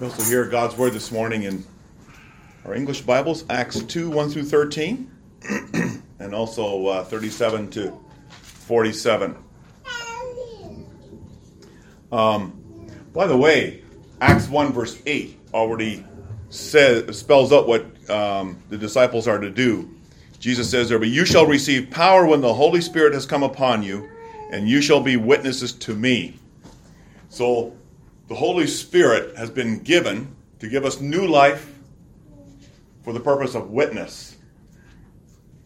We also hear God's word this morning in our English Bibles, Acts 2 1 through 13, and also uh, 37 to 47. Um, by the way, Acts 1 verse 8 already says, spells out what um, the disciples are to do. Jesus says there, but you shall receive power when the Holy Spirit has come upon you, and you shall be witnesses to me. So the Holy Spirit has been given to give us new life for the purpose of witness.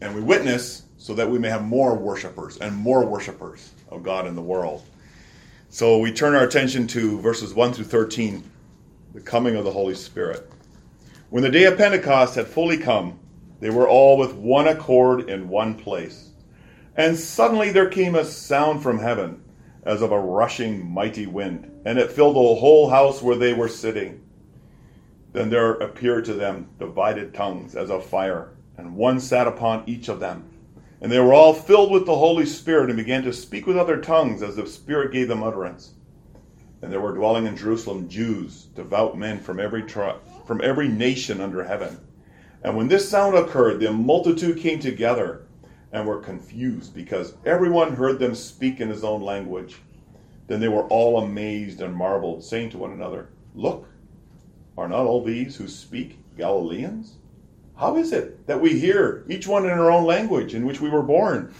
And we witness so that we may have more worshipers and more worshipers of God in the world. So we turn our attention to verses 1 through 13, the coming of the Holy Spirit. When the day of Pentecost had fully come, they were all with one accord in one place. And suddenly there came a sound from heaven as of a rushing mighty wind, and it filled the whole house where they were sitting. Then there appeared to them divided tongues as of fire, and one sat upon each of them. And they were all filled with the Holy Spirit and began to speak with other tongues as the Spirit gave them utterance. And there were dwelling in Jerusalem Jews, devout men from every tribe, from every nation under heaven. And when this sound occurred, the multitude came together and were confused because everyone heard them speak in his own language. Then they were all amazed and marveled, saying to one another, Look, are not all these who speak Galileans? How is it that we hear, each one in our own language in which we were born?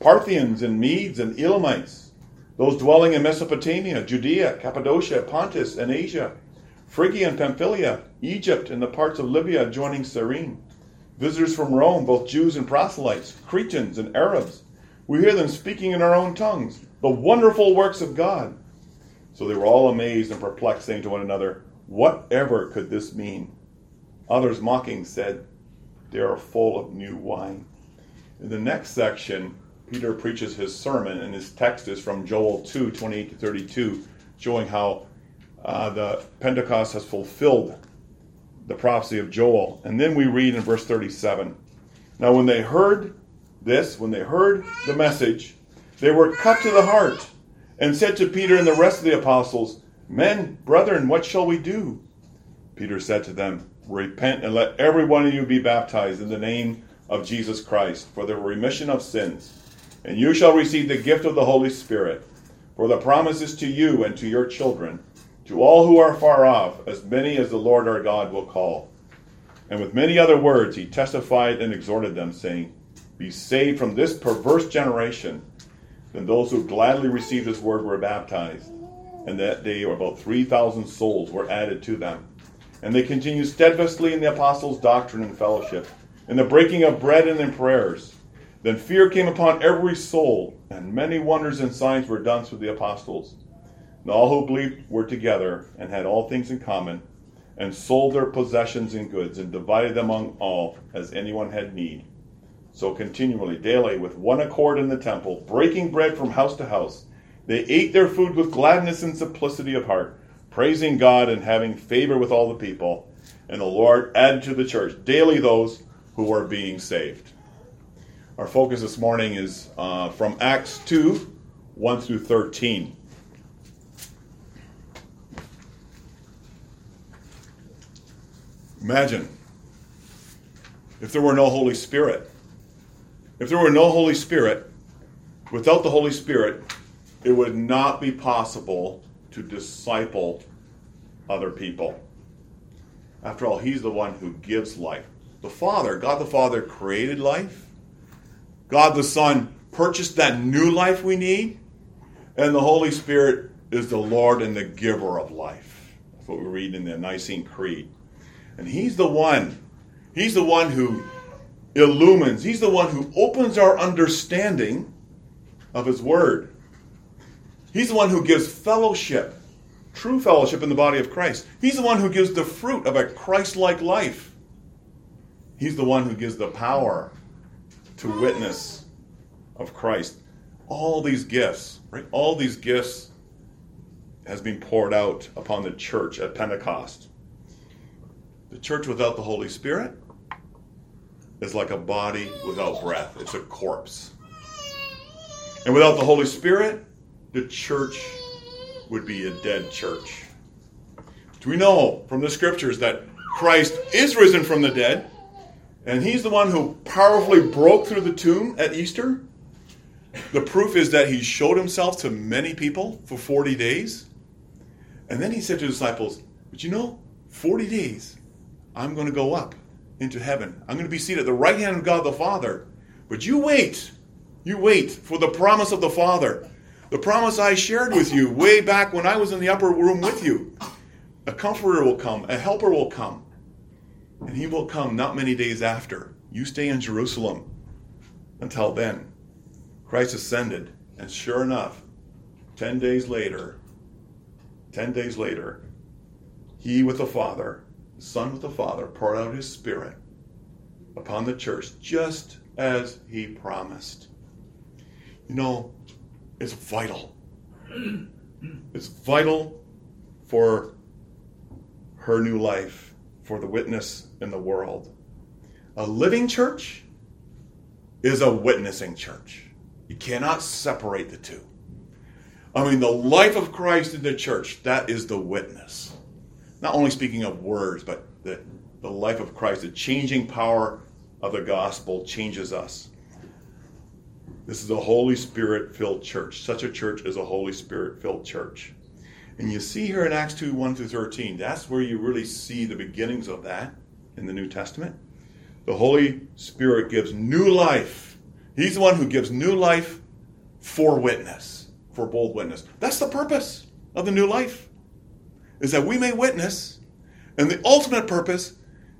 Parthians and Medes and Elamites, those dwelling in Mesopotamia, Judea, Cappadocia, Pontus, and Asia, Phrygia and Pamphylia, Egypt, and the parts of Libya adjoining Cyrene visitors from Rome, both Jews and proselytes, Cretans and Arabs. We hear them speaking in our own tongues the wonderful works of God. So they were all amazed and perplexed, saying to one another, Whatever could this mean? Others mocking said, They are full of new wine. In the next section, Peter preaches his sermon, and his text is from Joel 2 28 to 32, showing how uh, the Pentecost has fulfilled the prophecy of Joel. And then we read in verse 37 Now, when they heard this, when they heard the message, they were cut to the heart and said to Peter and the rest of the apostles, Men, brethren, what shall we do? Peter said to them, Repent and let every one of you be baptized in the name of Jesus Christ for the remission of sins, and you shall receive the gift of the Holy Spirit. For the promise is to you and to your children to all who are far off, as many as the Lord our God will call. And with many other words he testified and exhorted them, saying, Be saved from this perverse generation. Then those who gladly received his word were baptized, and that day about 3,000 souls were added to them. And they continued steadfastly in the apostles' doctrine and fellowship, in the breaking of bread and in prayers. Then fear came upon every soul, and many wonders and signs were done through the apostles. And all who believed were together and had all things in common, and sold their possessions and goods, and divided them among all as anyone had need. So continually, daily, with one accord in the temple, breaking bread from house to house, they ate their food with gladness and simplicity of heart, praising God and having favor with all the people. And the Lord added to the church daily those who were being saved. Our focus this morning is uh, from Acts 2 1 through 13. Imagine if there were no Holy Spirit. If there were no Holy Spirit, without the Holy Spirit, it would not be possible to disciple other people. After all, He's the one who gives life. The Father, God the Father, created life. God the Son purchased that new life we need. And the Holy Spirit is the Lord and the giver of life. That's what we read in the Nicene Creed. And he's the one, he's the one who illumines, he's the one who opens our understanding of his word. He's the one who gives fellowship, true fellowship in the body of Christ. He's the one who gives the fruit of a Christ like life. He's the one who gives the power to witness of Christ. All these gifts, right? All these gifts has been poured out upon the church at Pentecost. The church without the Holy Spirit is like a body without breath, it's a corpse. And without the Holy Spirit, the church would be a dead church. Do we know from the scriptures that Christ is risen from the dead? And he's the one who powerfully broke through the tomb at Easter. The proof is that he showed himself to many people for 40 days. And then he said to the disciples, But you know, 40 days, I'm going to go up into heaven. I'm going to be seated at the right hand of God the Father. But you wait. You wait for the promise of the Father. The promise I shared with you way back when I was in the upper room with you. A comforter will come, a helper will come. And he will come not many days after. You stay in Jerusalem until then. Christ ascended, and sure enough, 10 days later, 10 days later, he with the Father, the Son with the Father, poured out his Spirit upon the church just as he promised. You know, it's vital. It's vital for her new life for the witness in the world. A living church is a witnessing church. You cannot separate the two. I mean, the life of Christ in the church, that is the witness. Not only speaking of words, but the, the life of Christ, the changing power of the gospel changes us. This is a Holy Spirit filled church. Such a church is a Holy Spirit filled church. And you see here in Acts 2 1 through 13, that's where you really see the beginnings of that in the New Testament. The Holy Spirit gives new life. He's the one who gives new life for witness, for bold witness. That's the purpose of the new life, is that we may witness. And the ultimate purpose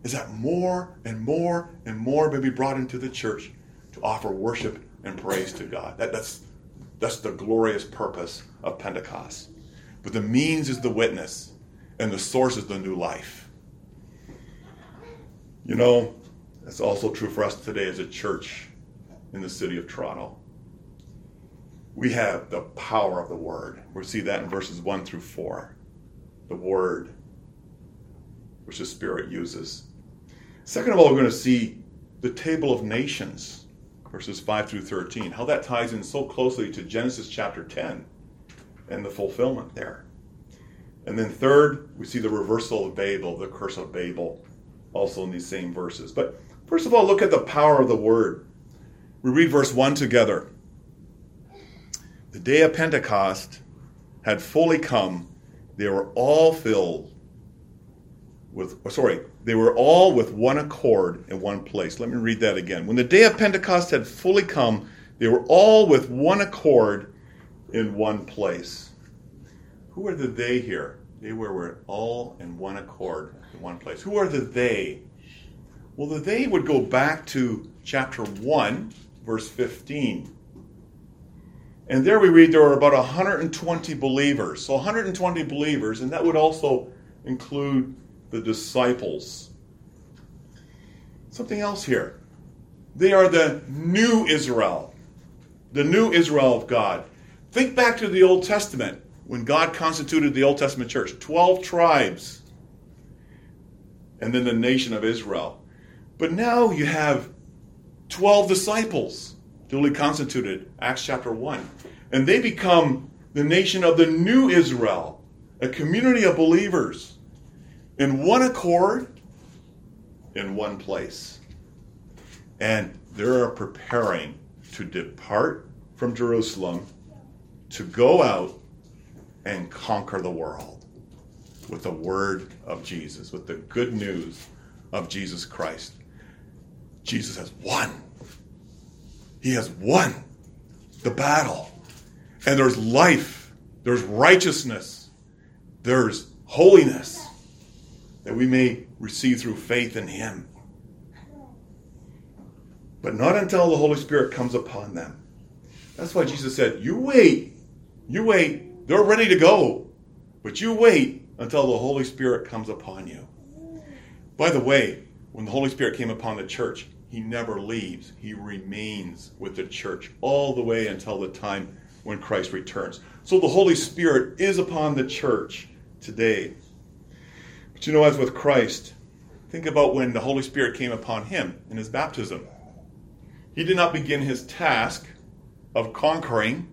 is that more and more and more may be brought into the church to offer worship and praise to God. That, that's, that's the glorious purpose of Pentecost. But the means is the witness, and the source is the new life. You know, that's also true for us today as a church in the city of Toronto. We have the power of the Word. We see that in verses 1 through 4. The Word, which the Spirit uses. Second of all, we're going to see the table of nations, verses 5 through 13, how that ties in so closely to Genesis chapter 10 and the fulfillment there. And then third, we see the reversal of Babel, the curse of Babel, also in these same verses. But first of all, look at the power of the word. We read verse 1 together. The day of Pentecost had fully come. They were all filled with, sorry, they were all with one accord in one place. Let me read that again. When the day of Pentecost had fully come, they were all with one accord in one place. Who are the they here? They were, were all in one accord in one place. Who are the they? Well, the they would go back to chapter 1, verse 15. And there we read there were about 120 believers. So 120 believers, and that would also include the disciples. Something else here. They are the new Israel, the new Israel of God. Think back to the Old Testament when God constituted the Old Testament church 12 tribes and then the nation of Israel. But now you have 12 disciples duly constituted, Acts chapter 1. And they become the nation of the new Israel, a community of believers in one accord, in one place. And they're preparing to depart from Jerusalem to go out and conquer the world with the word of Jesus, with the good news of Jesus Christ. Jesus has won. He has won the battle. And there's life, there's righteousness, there's holiness that we may receive through faith in Him. But not until the Holy Spirit comes upon them. That's why Jesus said, You wait you wait. They're ready to go. But you wait until the Holy Spirit comes upon you. By the way, when the Holy Spirit came upon the church, he never leaves. He remains with the church all the way until the time when Christ returns. So the Holy Spirit is upon the church today. But you know, as with Christ, think about when the Holy Spirit came upon him in his baptism. He did not begin his task of conquering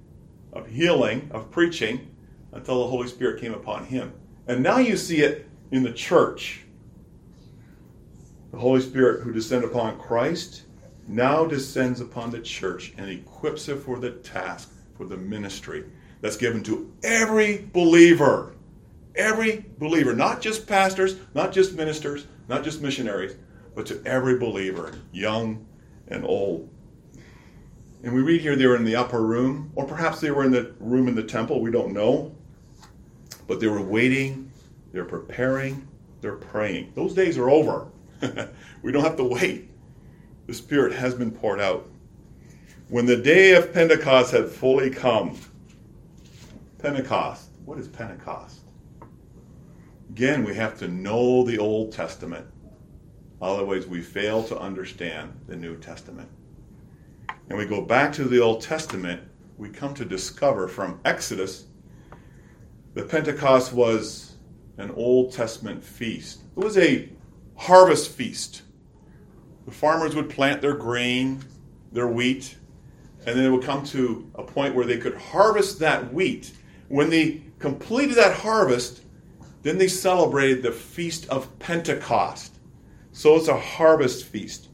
of healing, of preaching, until the Holy Spirit came upon him. And now you see it in the church. The Holy Spirit who descended upon Christ now descends upon the church and equips it for the task, for the ministry that's given to every believer. Every believer, not just pastors, not just ministers, not just missionaries, but to every believer, young and old. And we read here they were in the upper room, or perhaps they were in the room in the temple, we don't know. But they were waiting, they're preparing, they're praying. Those days are over. we don't have to wait. The Spirit has been poured out. When the day of Pentecost had fully come, Pentecost, what is Pentecost? Again, we have to know the Old Testament. Otherwise, we fail to understand the New Testament. And we go back to the Old Testament, we come to discover from Exodus that Pentecost was an Old Testament feast. It was a harvest feast. The farmers would plant their grain, their wheat, and then it would come to a point where they could harvest that wheat. When they completed that harvest, then they celebrated the Feast of Pentecost. So it's a harvest feast.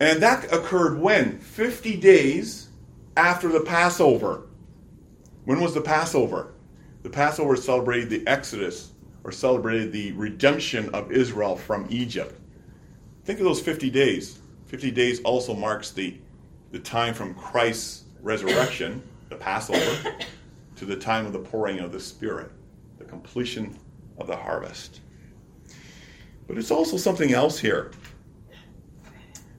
And that occurred when? 50 days after the Passover. When was the Passover? The Passover celebrated the Exodus or celebrated the redemption of Israel from Egypt. Think of those 50 days. 50 days also marks the, the time from Christ's resurrection, the Passover, to the time of the pouring of the Spirit, the completion of the harvest. But it's also something else here.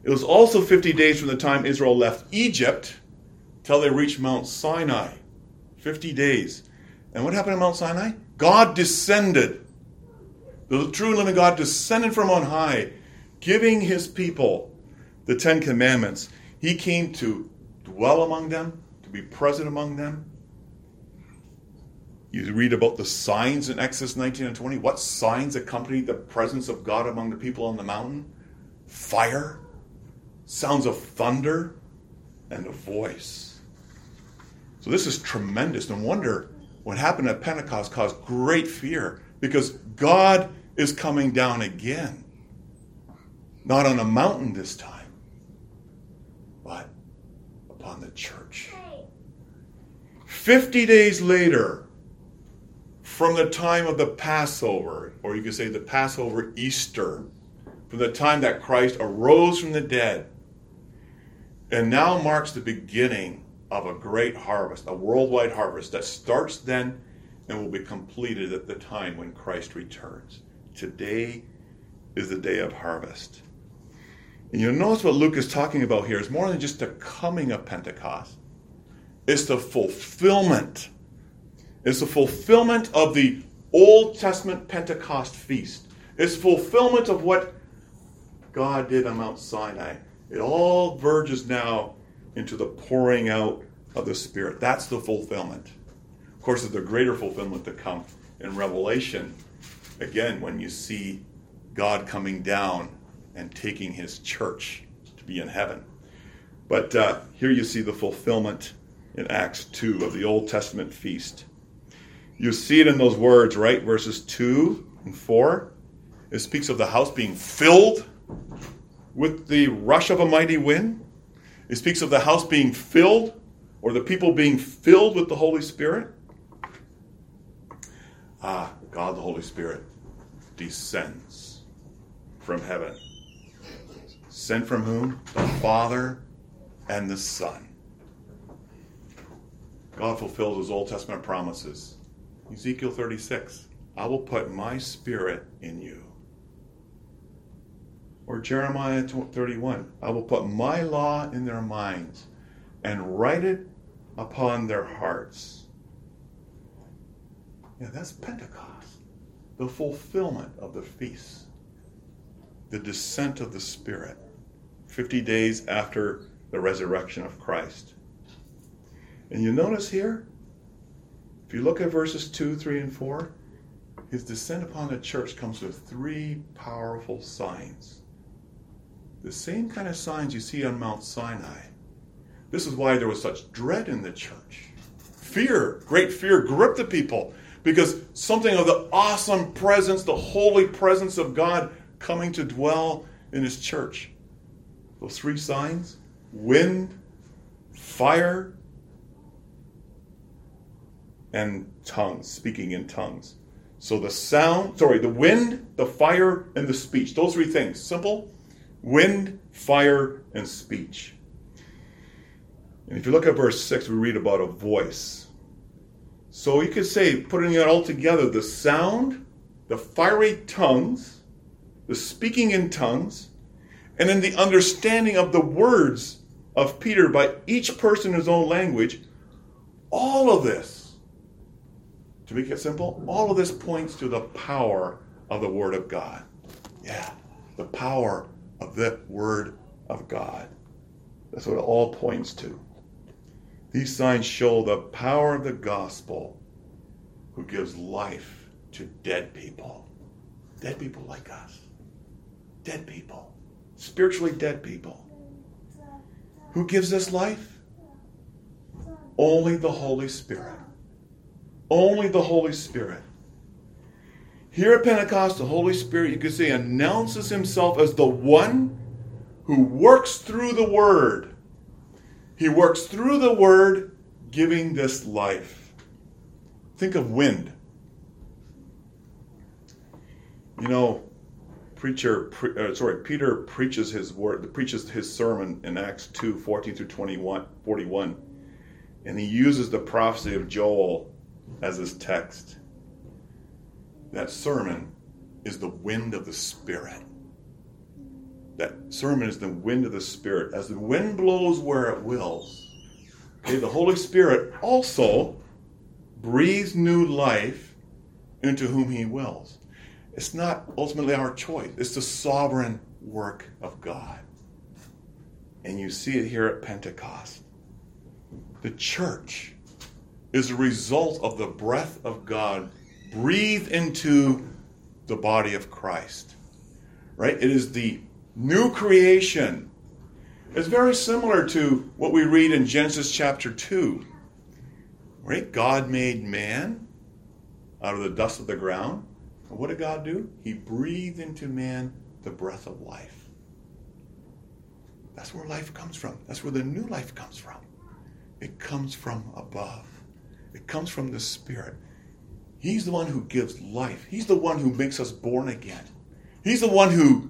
It was also 50 days from the time Israel left Egypt till they reached Mount Sinai. 50 days. And what happened at Mount Sinai? God descended. The true and living God descended from on high, giving his people the Ten Commandments. He came to dwell among them, to be present among them. You read about the signs in Exodus 19 and 20. What signs accompanied the presence of God among the people on the mountain? Fire, sounds of thunder, and a voice. So this is tremendous. No wonder what happened at Pentecost caused great fear because God is coming down again. Not on a mountain this time, but upon the church. 50 days later, from the time of the Passover, or you could say the Passover Easter, from the time that Christ arose from the dead, and now marks the beginning of a great harvest, a worldwide harvest that starts then and will be completed at the time when Christ returns. Today is the day of harvest. And you'll notice what Luke is talking about here is more than just the coming of Pentecost. It's the fulfillment. It's the fulfillment of the Old Testament Pentecost feast. It's fulfillment of what God did on Mount Sinai. It all verges now into the pouring out of the Spirit. That's the fulfillment. Of course, there's a greater fulfillment to come in Revelation. Again, when you see God coming down and taking his church to be in heaven. But uh, here you see the fulfillment in Acts 2 of the Old Testament feast. You see it in those words, right? Verses 2 and 4. It speaks of the house being filled with the rush of a mighty wind. It speaks of the house being filled or the people being filled with the Holy Spirit. Ah, God the Holy Spirit descends from heaven. Sent from whom? The Father and the Son. God fulfills his Old Testament promises. Ezekiel 36 I will put my spirit in you or Jeremiah 31 I will put my law in their minds and write it upon their hearts. Yeah, that's Pentecost, the fulfillment of the feast, the descent of the Spirit, 50 days after the resurrection of Christ. And you notice here, if you look at verses 2, 3, and 4, his descent upon the church comes with three powerful signs the same kind of signs you see on Mount Sinai. This is why there was such dread in the church. Fear, great fear, gripped the people. Because something of the awesome presence, the holy presence of God coming to dwell in his church. Those three signs wind, fire, and tongues, speaking in tongues. So the sound, sorry, the wind, the fire, and the speech. Those three things. Simple wind, fire, and speech. And if you look at verse 6, we read about a voice. So you could say, putting it all together, the sound, the fiery tongues, the speaking in tongues, and then the understanding of the words of Peter by each person in his own language, all of this, to make it simple, all of this points to the power of the Word of God. Yeah, the power of the Word of God. That's what it all points to. These signs show the power of the gospel who gives life to dead people. Dead people like us. Dead people. Spiritually dead people. Who gives us life? Only the Holy Spirit. Only the Holy Spirit. Here at Pentecost, the Holy Spirit, you could say, announces himself as the one who works through the Word. He works through the Word, giving this life. Think of wind. You know, preacher, pre, uh, sorry, Peter preaches his word, preaches his sermon in Acts 2, 14 through 21, 41. And he uses the prophecy of Joel as his text. That sermon is the wind of the Spirit. That sermon is the wind of the Spirit. As the wind blows where it wills, okay, the Holy Spirit also breathes new life into whom he wills. It's not ultimately our choice, it's the sovereign work of God. And you see it here at Pentecost. The church is a result of the breath of God breathed into the body of Christ. Right? It is the new creation. It's very similar to what we read in Genesis chapter 2. Right? God made man out of the dust of the ground. And what did God do? He breathed into man the breath of life. That's where life comes from. That's where the new life comes from. It comes from above. It comes from the Spirit. He's the one who gives life. He's the one who makes us born again. He's the one who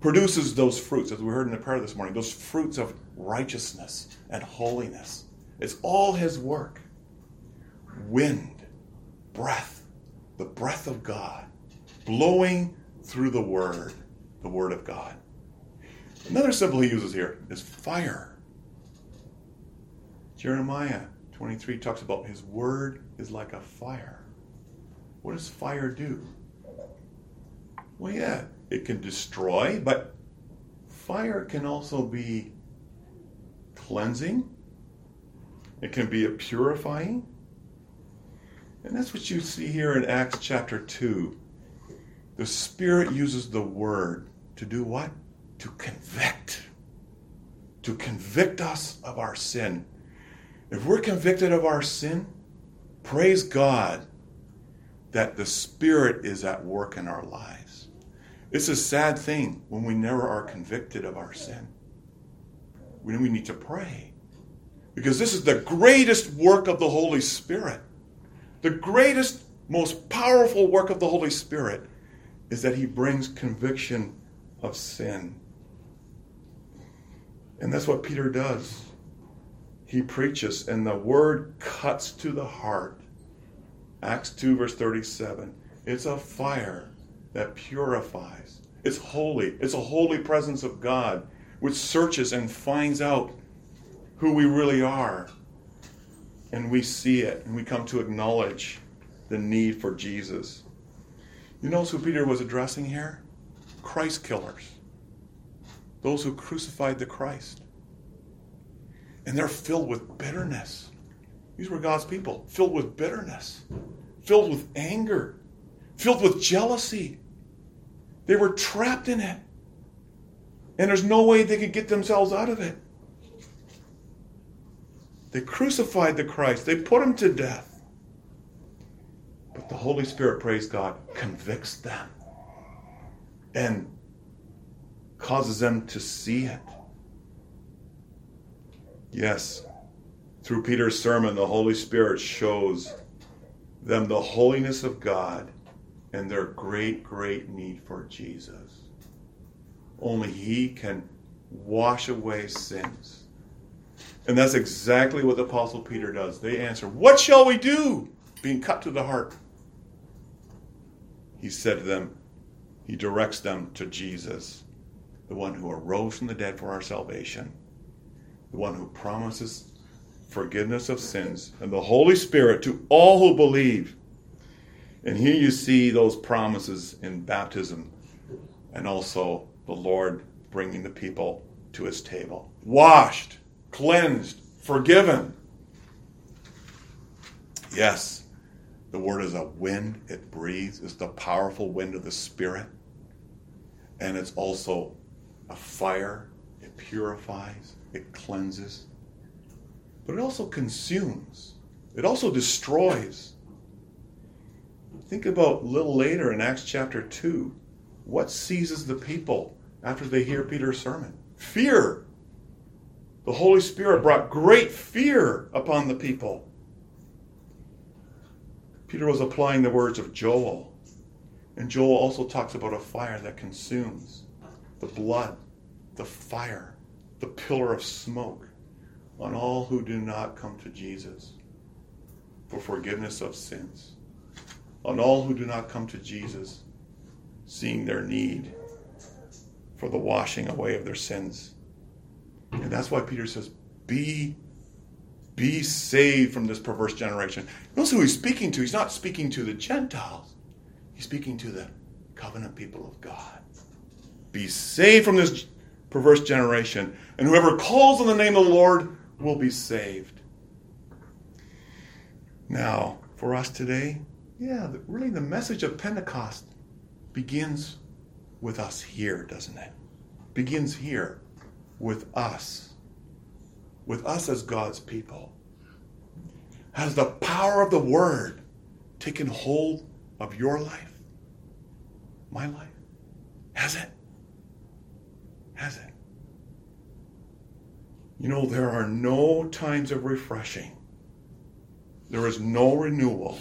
produces those fruits, as we heard in the prayer this morning, those fruits of righteousness and holiness. It's all His work. Wind, breath, the breath of God, blowing through the Word, the Word of God. Another symbol he uses here is fire. Jeremiah 23 talks about his word is like a fire. What does fire do? Well, yeah, it can destroy, but fire can also be cleansing, it can be a purifying. And that's what you see here in Acts chapter 2. The Spirit uses the word to do what? To convict. To convict us of our sin. If we're convicted of our sin, praise God that the Spirit is at work in our lives. It's a sad thing when we never are convicted of our sin. When We need to pray. Because this is the greatest work of the Holy Spirit. The greatest, most powerful work of the Holy Spirit is that He brings conviction of sin. And that's what Peter does. He preaches, and the word cuts to the heart Acts 2, verse 37. It's a fire that purifies. It's holy. It's a holy presence of God which searches and finds out who we really are. And we see it and we come to acknowledge the need for Jesus. You notice who Peter was addressing here? Christ killers. Those who crucified the Christ. And they're filled with bitterness. These were God's people, filled with bitterness, filled with anger, filled with jealousy. They were trapped in it. And there's no way they could get themselves out of it. They crucified the Christ, they put him to death. But the Holy Spirit, praise God, convicts them and causes them to see it. Yes, through Peter's sermon, the Holy Spirit shows them the holiness of God and their great, great need for Jesus. Only He can wash away sins. And that's exactly what the Apostle Peter does. They answer, What shall we do? Being cut to the heart. He said to them, He directs them to Jesus, the one who arose from the dead for our salvation, the one who promises forgiveness of sins, and the Holy Spirit to all who believe. And here you see those promises in baptism and also the Lord bringing the people to his table. Washed, cleansed, forgiven. Yes, the word is a wind, it breathes, it's the powerful wind of the Spirit. And it's also a fire, it purifies, it cleanses. But it also consumes, it also destroys. Think about a little later in Acts chapter 2. What seizes the people after they hear Peter's sermon? Fear. The Holy Spirit brought great fear upon the people. Peter was applying the words of Joel. And Joel also talks about a fire that consumes the blood, the fire, the pillar of smoke on all who do not come to Jesus for forgiveness of sins, on all who do not come to Jesus seeing their need for the washing away of their sins. And that's why Peter says, Be be saved from this perverse generation. Notice who he's speaking to. He's not speaking to the Gentiles. He's speaking to the covenant people of God. Be saved from this perverse generation, and whoever calls on the name of the Lord will be saved. Now, for us today, yeah, really the message of Pentecost begins with us here, doesn't it? Begins here with us. With us as God's people. Has the power of the Word taken hold of your life? My life? Has it? Has it? You know, there are no times of refreshing. There is no renewal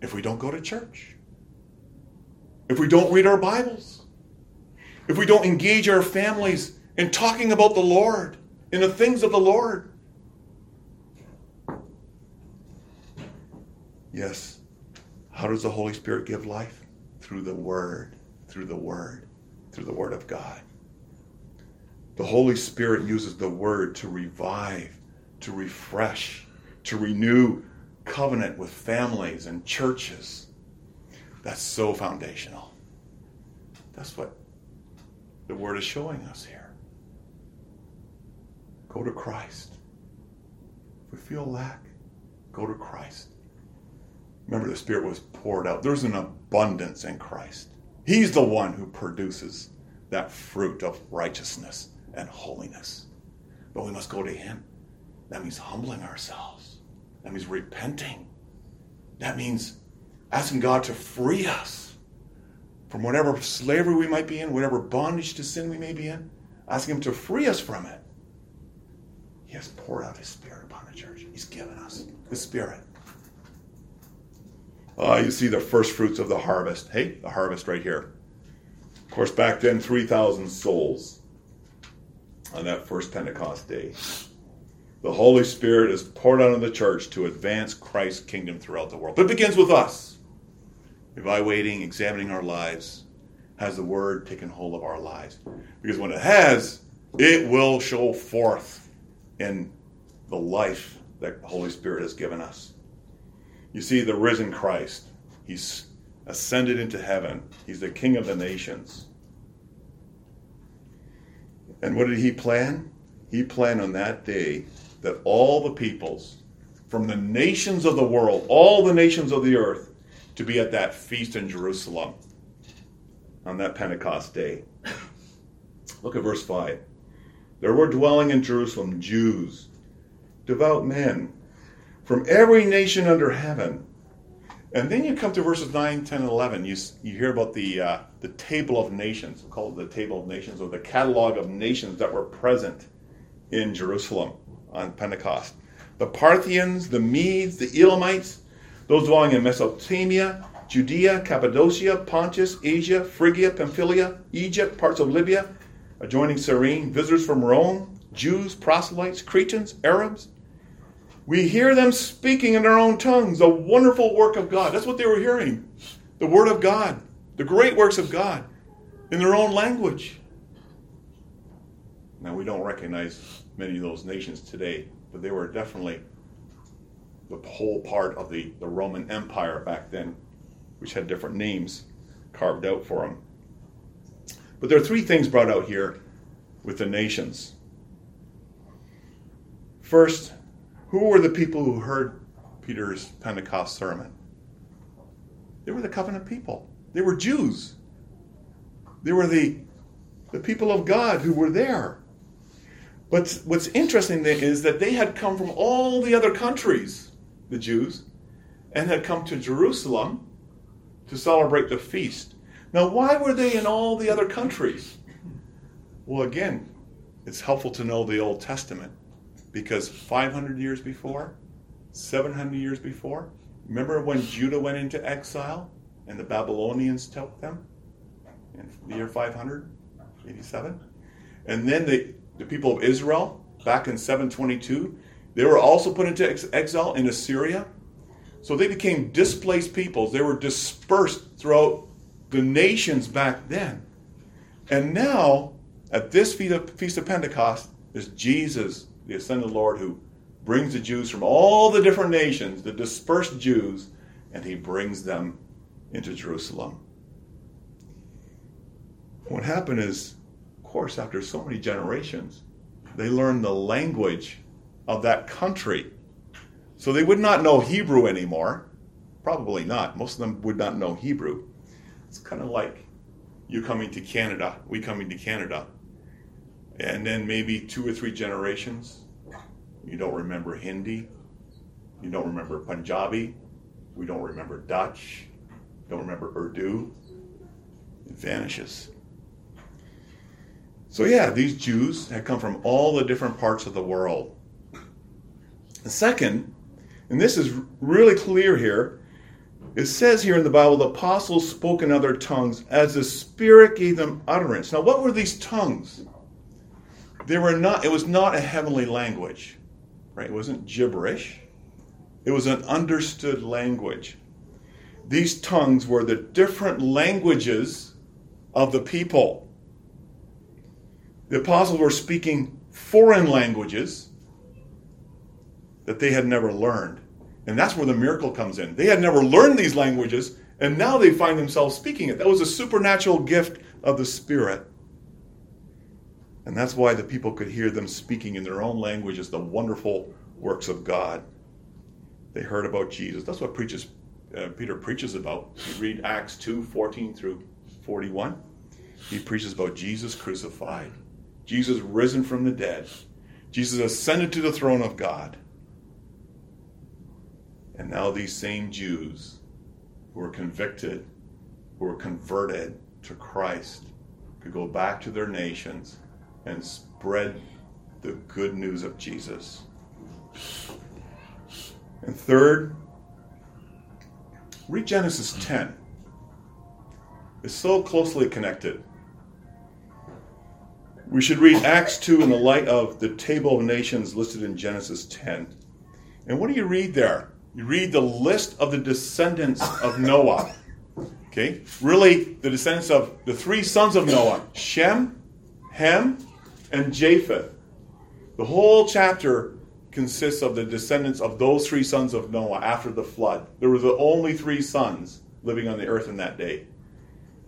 if we don't go to church, if we don't read our Bibles, if we don't engage our families in talking about the Lord, in the things of the Lord. Yes. How does the Holy Spirit give life? Through the Word, through the Word, through the Word of God. The Holy Spirit uses the Word to revive, to refresh, to renew covenant with families and churches. That's so foundational. That's what the Word is showing us here. Go to Christ. If we feel lack, go to Christ. Remember, the Spirit was poured out. There's an abundance in Christ. He's the one who produces that fruit of righteousness and holiness. But we must go to Him. That means humbling ourselves. That means repenting. That means asking God to free us from whatever slavery we might be in, whatever bondage to sin we may be in. Asking Him to free us from it. He has poured out His Spirit upon the church. He's given us His Spirit. Uh, you see the first fruits of the harvest. Hey, the harvest right here. Of course, back then, 3,000 souls on that first Pentecost day. The Holy Spirit is poured out on the church to advance Christ's kingdom throughout the world. But it begins with us. Evaluating, examining our lives. Has the Word taken hold of our lives? Because when it has, it will show forth in the life that the Holy Spirit has given us. You see, the risen Christ, he's ascended into heaven, he's the King of the nations. And what did he plan? He planned on that day that all the peoples from the nations of the world, all the nations of the earth, to be at that feast in Jerusalem on that Pentecost day. Look at verse 5. There were dwelling in Jerusalem Jews, devout men from every nation under heaven. And then you come to verses 9, 10, and 11. You, you hear about the, uh, the table of nations, we call it the table of nations, or the catalog of nations that were present in Jerusalem on Pentecost. The Parthians, the Medes, the Elamites, those dwelling in Mesopotamia, Judea, Cappadocia, Pontus, Asia, Phrygia, Pamphylia, Egypt, parts of Libya, adjoining Cyrene, visitors from Rome, Jews, proselytes, Cretans, Arabs. We hear them speaking in their own tongues, the wonderful work of God. That's what they were hearing. The Word of God, the great works of God in their own language. Now, we don't recognize many of those nations today, but they were definitely the whole part of the, the Roman Empire back then, which had different names carved out for them. But there are three things brought out here with the nations. First, who were the people who heard Peter's Pentecost sermon? They were the covenant people. They were Jews. They were the, the people of God who were there. But what's interesting is that they had come from all the other countries, the Jews, and had come to Jerusalem to celebrate the feast. Now, why were they in all the other countries? Well, again, it's helpful to know the Old Testament because 500 years before, 700 years before, remember when Judah went into exile and the Babylonians took them in the year 587? And then the, the people of Israel, back in 722, they were also put into ex- exile in Assyria. So they became displaced peoples. They were dispersed throughout the nations back then. And now, at this Feast of Pentecost, is Jesus, the ascended Lord, who brings the Jews from all the different nations, the dispersed Jews, and he brings them into Jerusalem. What happened is, of course, after so many generations, they learned the language of that country. So they would not know Hebrew anymore. Probably not. Most of them would not know Hebrew. It's kind of like you coming to Canada, we coming to Canada, and then maybe two or three generations, you don't remember Hindi, you don't remember Punjabi, we don't remember Dutch, don't remember Urdu. It vanishes. So, yeah, these Jews had come from all the different parts of the world. The second, and this is really clear here, it says here in the Bible, the apostles spoke in other tongues as the Spirit gave them utterance. Now, what were these tongues? They were not, it was not a heavenly language, right? It wasn't gibberish. It was an understood language. These tongues were the different languages of the people. The apostles were speaking foreign languages that they had never learned. And that's where the miracle comes in. They had never learned these languages, and now they find themselves speaking it. That was a supernatural gift of the Spirit. And that's why the people could hear them speaking in their own language languages the wonderful works of God. They heard about Jesus. That's what preaches, uh, Peter preaches about. You read Acts 2 14 through 41. He preaches about Jesus crucified, Jesus risen from the dead, Jesus ascended to the throne of God. And now these same Jews who were convicted, who were converted to Christ, could go back to their nations and spread the good news of Jesus. And third, read Genesis 10. It's so closely connected. We should read Acts 2 in the light of the table of nations listed in Genesis 10. And what do you read there? you read the list of the descendants of Noah. Okay? Really, the descendants of the three sons of Noah Shem, Ham, and Japheth. The whole chapter consists of the descendants of those three sons of Noah after the flood. There were the only three sons living on the earth in that day.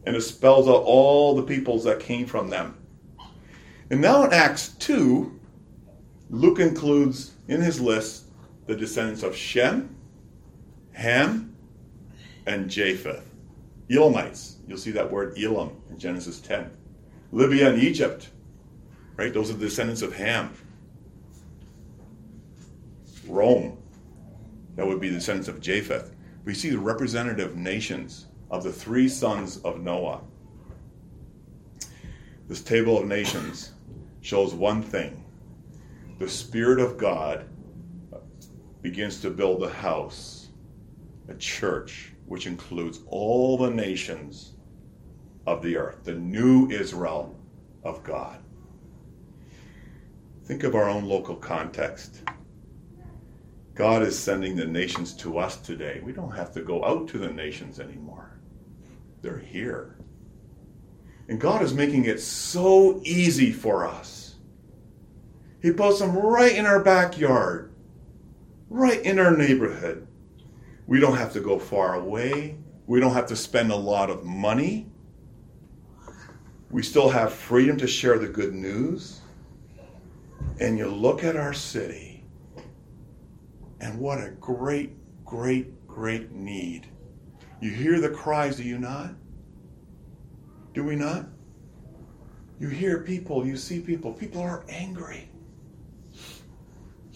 And it spells out all the peoples that came from them. And now in Acts 2, Luke includes in his list the descendants of Shem, Ham, and Japheth. Elamites, you'll see that word Elam in Genesis 10. Libya and Egypt, right? Those are the descendants of Ham. Rome, that would be the descendants of Japheth. we see the representative nations of the three sons of Noah. This table of nations shows one thing the Spirit of God begins to build a house, a church, which includes all the nations of the earth, the new Israel of God. Think of our own local context. God is sending the nations to us today. We don't have to go out to the nations anymore, they're here. And God is making it so easy for us. He puts them right in our backyard, right in our neighborhood. We don't have to go far away. We don't have to spend a lot of money. We still have freedom to share the good news. And you look at our city, and what a great, great, great need. You hear the cries, do you not? Do we not? You hear people, you see people. People are angry.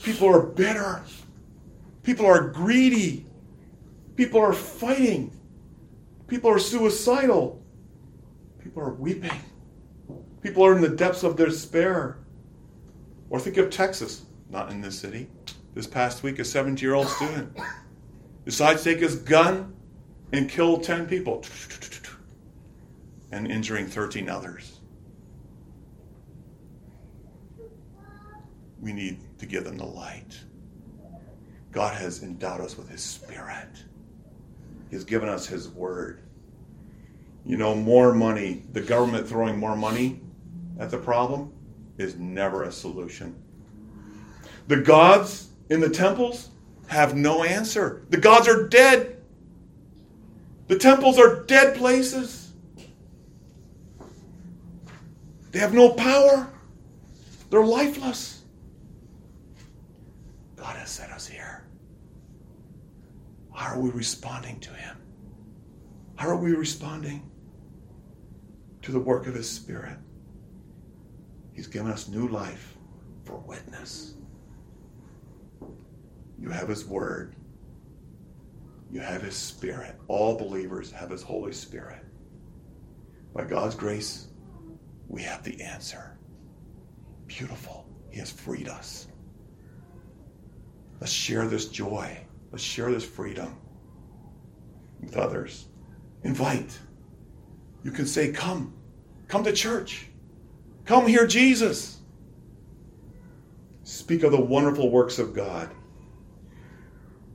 People are bitter. People are greedy. People are fighting. People are suicidal. People are weeping. People are in the depths of despair. Or think of Texas, not in this city. This past week, a 70 year old student decides to take his gun and kill 10 people and injuring 13 others. We need to give them the light. God has endowed us with His Spirit, He has given us His Word. You know, more money, the government throwing more money at the problem is never a solution. The gods in the temples have no answer. The gods are dead. The temples are dead places. They have no power. They're lifeless. God has set us here. How are we responding to Him? How are we responding to the work of His Spirit? He's given us new life for witness. You have His Word. You have His Spirit. All believers have His Holy Spirit. By God's grace, we have the answer. Beautiful. He has freed us. Let's share this joy. Let's share this freedom with others. Invite. You can say, Come. Come to church. Come hear Jesus. Speak of the wonderful works of God.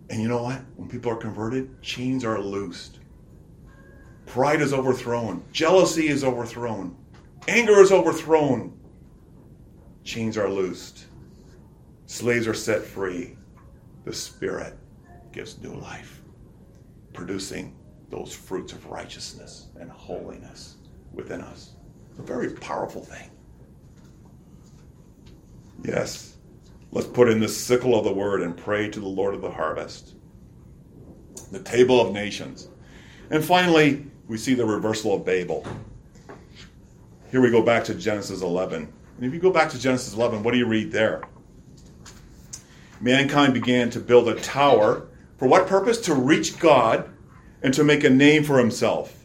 And you know what? When people are converted, chains are loosed. Pride is overthrown. Jealousy is overthrown. Anger is overthrown. Chains are loosed. Slaves are set free. The Spirit gives new life, producing those fruits of righteousness and holiness within us. It's a very powerful thing. Yes, let's put in the sickle of the word and pray to the Lord of the harvest. The table of nations. And finally, we see the reversal of Babel. Here we go back to Genesis 11. And if you go back to Genesis 11, what do you read there? Mankind began to build a tower. For what purpose? To reach God and to make a name for himself.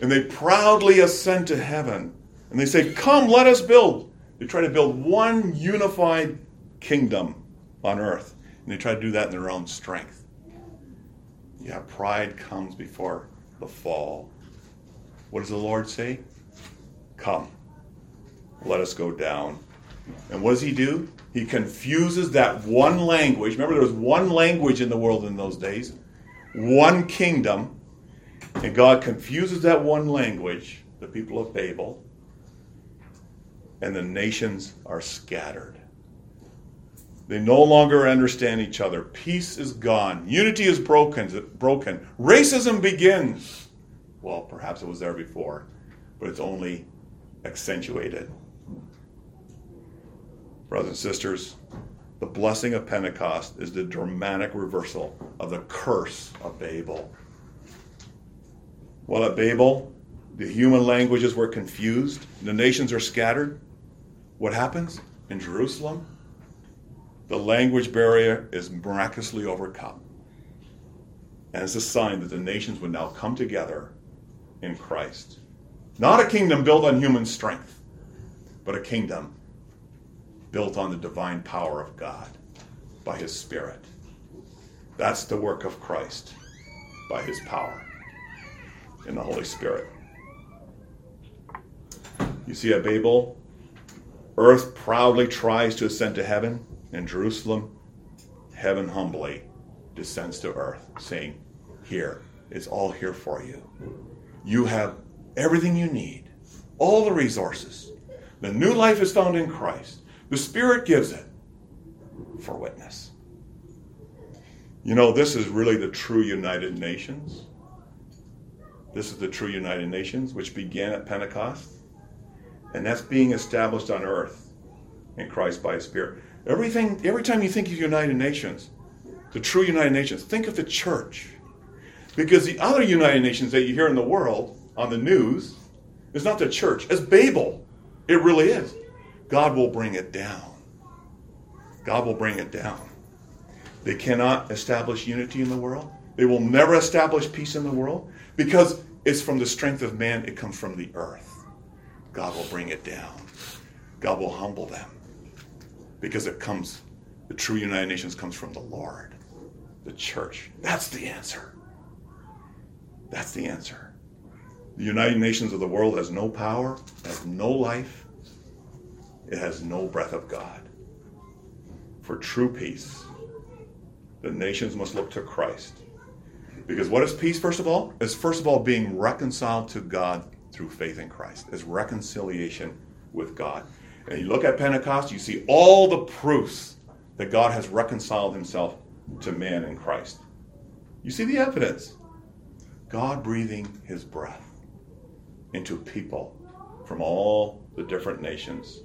And they proudly ascend to heaven. And they say, Come, let us build. They try to build one unified kingdom on earth. And they try to do that in their own strength. Yeah, pride comes before the fall. What does the Lord say? Come, let us go down. And what does he do? He confuses that one language. Remember, there was one language in the world in those days, one kingdom. And God confuses that one language, the people of Babel, and the nations are scattered. They no longer understand each other. Peace is gone. Unity is broken. Broken. Racism begins. Well, perhaps it was there before, but it's only accentuated. Brothers and sisters, the blessing of Pentecost is the dramatic reversal of the curse of Babel. While at Babel, the human languages were confused, the nations are scattered. What happens? In Jerusalem, the language barrier is miraculously overcome. And it's a sign that the nations would now come together in Christ. Not a kingdom built on human strength, but a kingdom built on the divine power of God by His Spirit. That's the work of Christ by His power in the Holy Spirit. You see at Babel, earth proudly tries to ascend to heaven, and Jerusalem, heaven humbly descends to earth, saying, Here, it's all here for you. You have everything you need, all the resources. The new life is found in Christ. The Spirit gives it for witness. You know, this is really the true United Nations. This is the true United Nations, which began at Pentecost. And that's being established on earth in Christ by His Spirit. Everything, every time you think of United Nations, the true United Nations, think of the church. Because the other United Nations that you hear in the world on the news is not the church, it's Babel. It really is. God will bring it down. God will bring it down. They cannot establish unity in the world. They will never establish peace in the world because it's from the strength of man, it comes from the earth. God will bring it down. God will humble them because it comes, the true United Nations comes from the Lord, the church. That's the answer. That's the answer. The United Nations of the world has no power, has no life, it has no breath of God. For true peace, the nations must look to Christ. Because what is peace, first of all? Is first of all being reconciled to God through faith in Christ. Is reconciliation with God. And you look at Pentecost, you see all the proofs that God has reconciled himself to man in Christ. You see the evidence. God breathing his breath into people from all the different nations.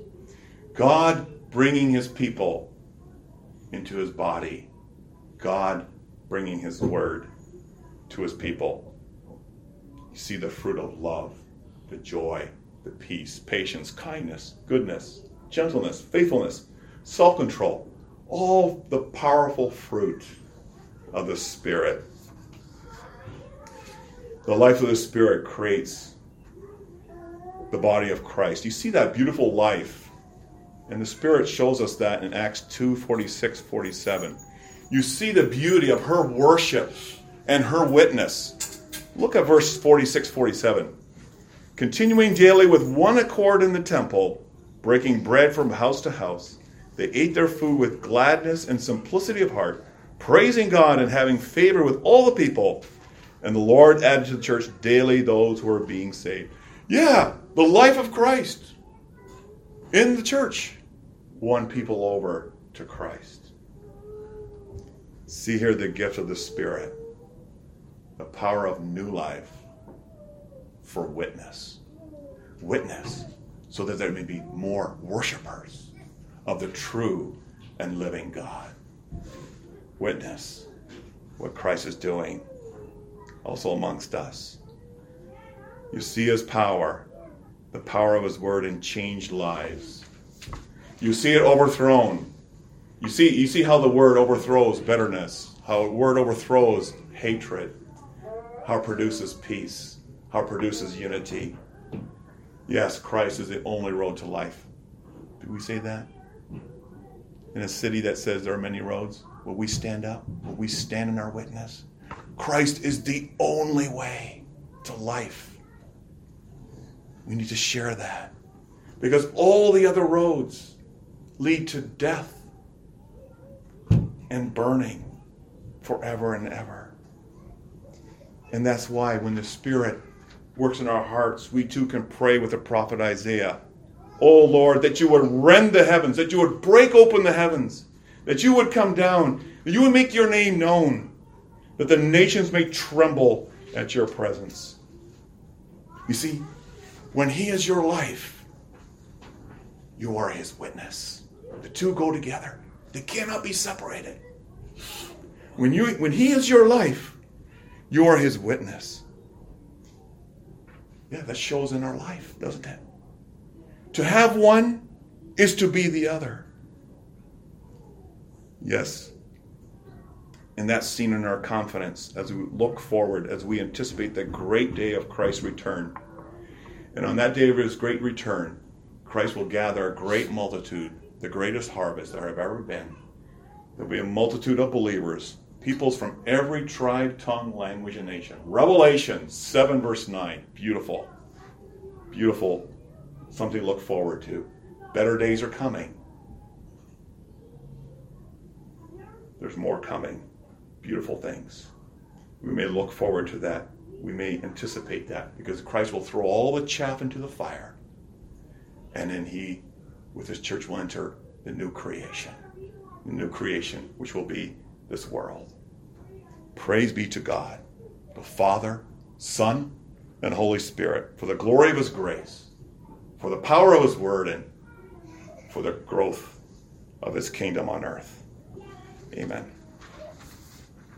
God bringing his people into his body. God bringing his word to his people. You see the fruit of love, the joy, the peace, patience, kindness, goodness, gentleness, faithfulness, self control. All the powerful fruit of the Spirit. The life of the Spirit creates the body of Christ. You see that beautiful life, and the Spirit shows us that in Acts 2 46 47. You see the beauty of her worship and her witness. Look at verse 46 47. Continuing daily with one accord in the temple, breaking bread from house to house, they ate their food with gladness and simplicity of heart, praising God and having favor with all the people. And the Lord added to the church daily those who were being saved. Yeah, the life of Christ in the church won people over to Christ. See here the gift of the Spirit, the power of new life for witness. Witness, so that there may be more worshipers of the true and living God. Witness what Christ is doing also amongst us. You see his power, the power of his word in changed lives. You see it overthrown. You see, you see how the word overthrows bitterness, how the word overthrows hatred, how it produces peace, how it produces unity. Yes, Christ is the only road to life. Do we say that? In a city that says there are many roads, will we stand up? Will we stand in our witness? Christ is the only way to life. We need to share that. Because all the other roads lead to death and burning forever and ever. And that's why when the Spirit works in our hearts, we too can pray with the prophet Isaiah. Oh Lord, that you would rend the heavens, that you would break open the heavens, that you would come down, that you would make your name known, that the nations may tremble at your presence. You see, when He is your life, you are His witness. The two go together, they cannot be separated. When, you, when He is your life, you are His witness. Yeah, that shows in our life, doesn't it? To have one is to be the other. Yes. And that's seen in our confidence as we look forward, as we anticipate the great day of Christ's return. And on that day of his great return, Christ will gather a great multitude, the greatest harvest there have ever been. There'll be a multitude of believers, peoples from every tribe, tongue, language, and nation. Revelation 7, verse 9. Beautiful. Beautiful. Something to look forward to. Better days are coming. There's more coming. Beautiful things. We may look forward to that. We may anticipate that because Christ will throw all the chaff into the fire. And then he, with his church, will enter the new creation. The new creation, which will be this world. Praise be to God, the Father, Son, and Holy Spirit, for the glory of his grace, for the power of his word, and for the growth of his kingdom on earth. Amen.